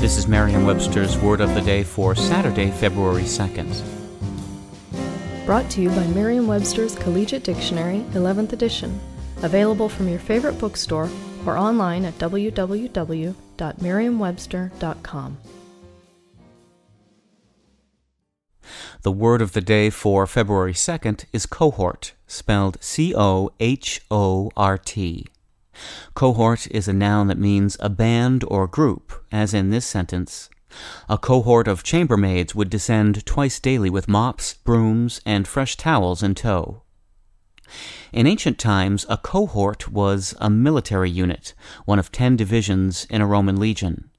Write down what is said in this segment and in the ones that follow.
This is Merriam Webster's Word of the Day for Saturday, February 2nd. Brought to you by Merriam Webster's Collegiate Dictionary, 11th edition. Available from your favorite bookstore or online at www.merriam-webster.com. The word of the day for February 2nd is cohort, spelled C O H O R T. Cohort is a noun that means a band or group, as in this sentence. A cohort of chambermaids would descend twice daily with mops, brooms, and fresh towels in tow. In ancient times, a cohort was a military unit, one of ten divisions in a Roman legion.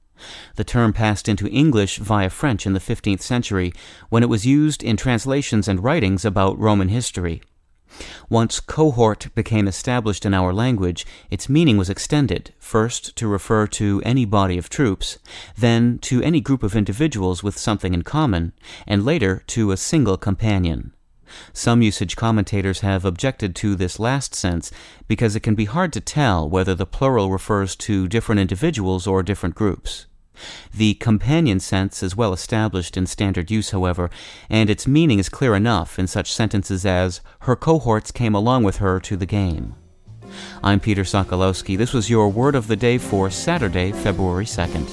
The term passed into English via French in the 15th century when it was used in translations and writings about Roman history. Once cohort became established in our language, its meaning was extended, first to refer to any body of troops, then to any group of individuals with something in common, and later to a single companion. Some usage commentators have objected to this last sense because it can be hard to tell whether the plural refers to different individuals or different groups. The companion sense is well established in standard use, however, and its meaning is clear enough in such sentences as, Her cohorts came along with her to the game. I'm Peter Sokolowski. This was your word of the day for Saturday, February 2nd.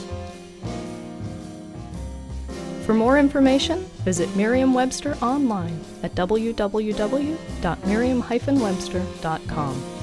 For more information, visit Merriam-Webster online at www.merriam-webster.com.